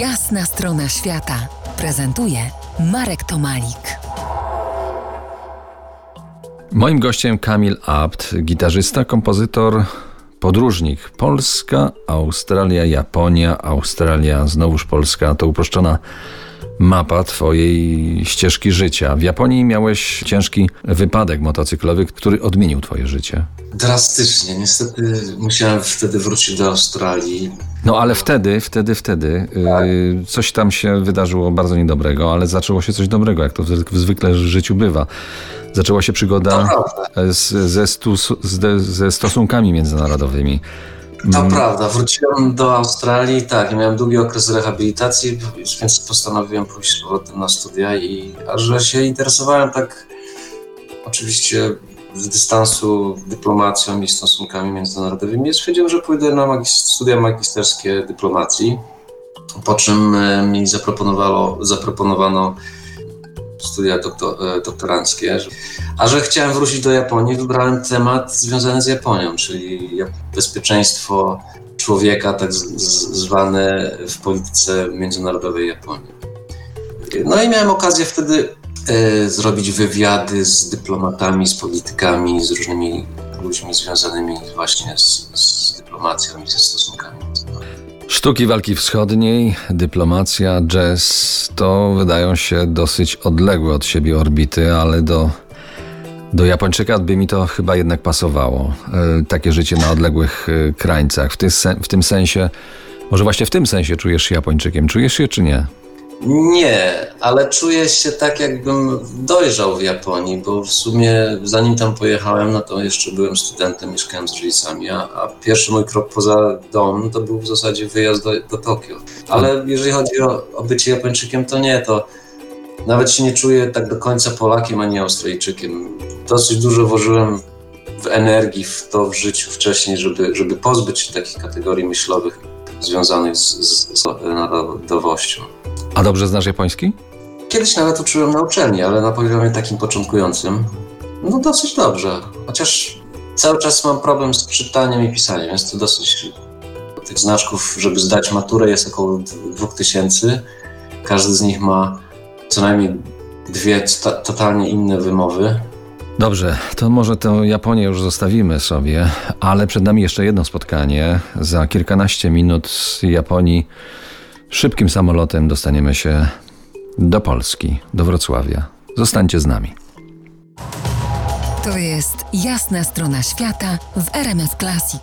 Jasna strona świata prezentuje Marek Tomalik. Moim gościem Kamil Abt, gitarzysta, kompozytor, podróżnik. Polska, Australia, Japonia, Australia, znowuż Polska. To uproszczona mapa twojej ścieżki życia. W Japonii miałeś ciężki wypadek motocyklowy, który odmienił twoje życie. Drastycznie. Niestety musiałem wtedy wrócić do Australii. No ale wtedy, wtedy, wtedy yy, coś tam się wydarzyło bardzo niedobrego, ale zaczęło się coś dobrego, jak to w- zwykle w życiu bywa. Zaczęła się przygoda z, ze, stus, z, ze stosunkami międzynarodowymi. To Mm. prawda. Wróciłem do Australii, tak, miałem długi okres rehabilitacji, więc postanowiłem pójść z powrotem na studia i a że się interesowałem tak oczywiście z dystansu dyplomacją i stosunkami międzynarodowymi, stwierdziłem, że pójdę na studia magisterskie dyplomacji, po czym e, mi zaproponowano, zaproponowano studia doktor, e, doktoranckie. A że chciałem wrócić do Japonii, wybrałem temat związany z Japonią, czyli bezpieczeństwo człowieka, tak zwane w polityce międzynarodowej Japonii. No i miałem okazję wtedy e, zrobić wywiady z dyplomatami, z politykami, z różnymi ludźmi związanymi właśnie z, z dyplomacją i ze stosunkami. Sztuki walki wschodniej, dyplomacja, jazz to wydają się dosyć odległe od siebie orbity, ale do, do Japończyka by mi to chyba jednak pasowało. E, takie życie na odległych e, krańcach. W, ty, w tym sensie, może właśnie w tym sensie czujesz się Japończykiem. Czujesz się czy nie? Nie, ale czuję się tak, jakbym dojrzał w Japonii, bo w sumie zanim tam pojechałem, no to jeszcze byłem studentem, mieszkałem z rodzicami, a, a pierwszy mój krok poza dom to był w zasadzie wyjazd do, do Tokio. Ale jeżeli chodzi o, o bycie Japończykiem, to nie, to nawet się nie czuję tak do końca Polakiem ani Australijczykiem. Dosyć dużo włożyłem w energii w to w życiu wcześniej, żeby, żeby pozbyć się takich kategorii myślowych związanych z, z, z narodowością. A dobrze znasz japoński? Kiedyś nawet uczyłem na uczelni, ale na poziomie takim początkującym. No dosyć dobrze. Chociaż cały czas mam problem z czytaniem i pisaniem. Jest to dosyć. Tych znaczków, żeby zdać maturę, jest około 2000. Każdy z nich ma co najmniej dwie totalnie inne wymowy. Dobrze, to może tę Japonię już zostawimy sobie, ale przed nami jeszcze jedno spotkanie. Za kilkanaście minut z Japonii szybkim samolotem dostaniemy się do Polski, do Wrocławia. Zostańcie z nami. To jest Jasna strona świata w RMS Classic.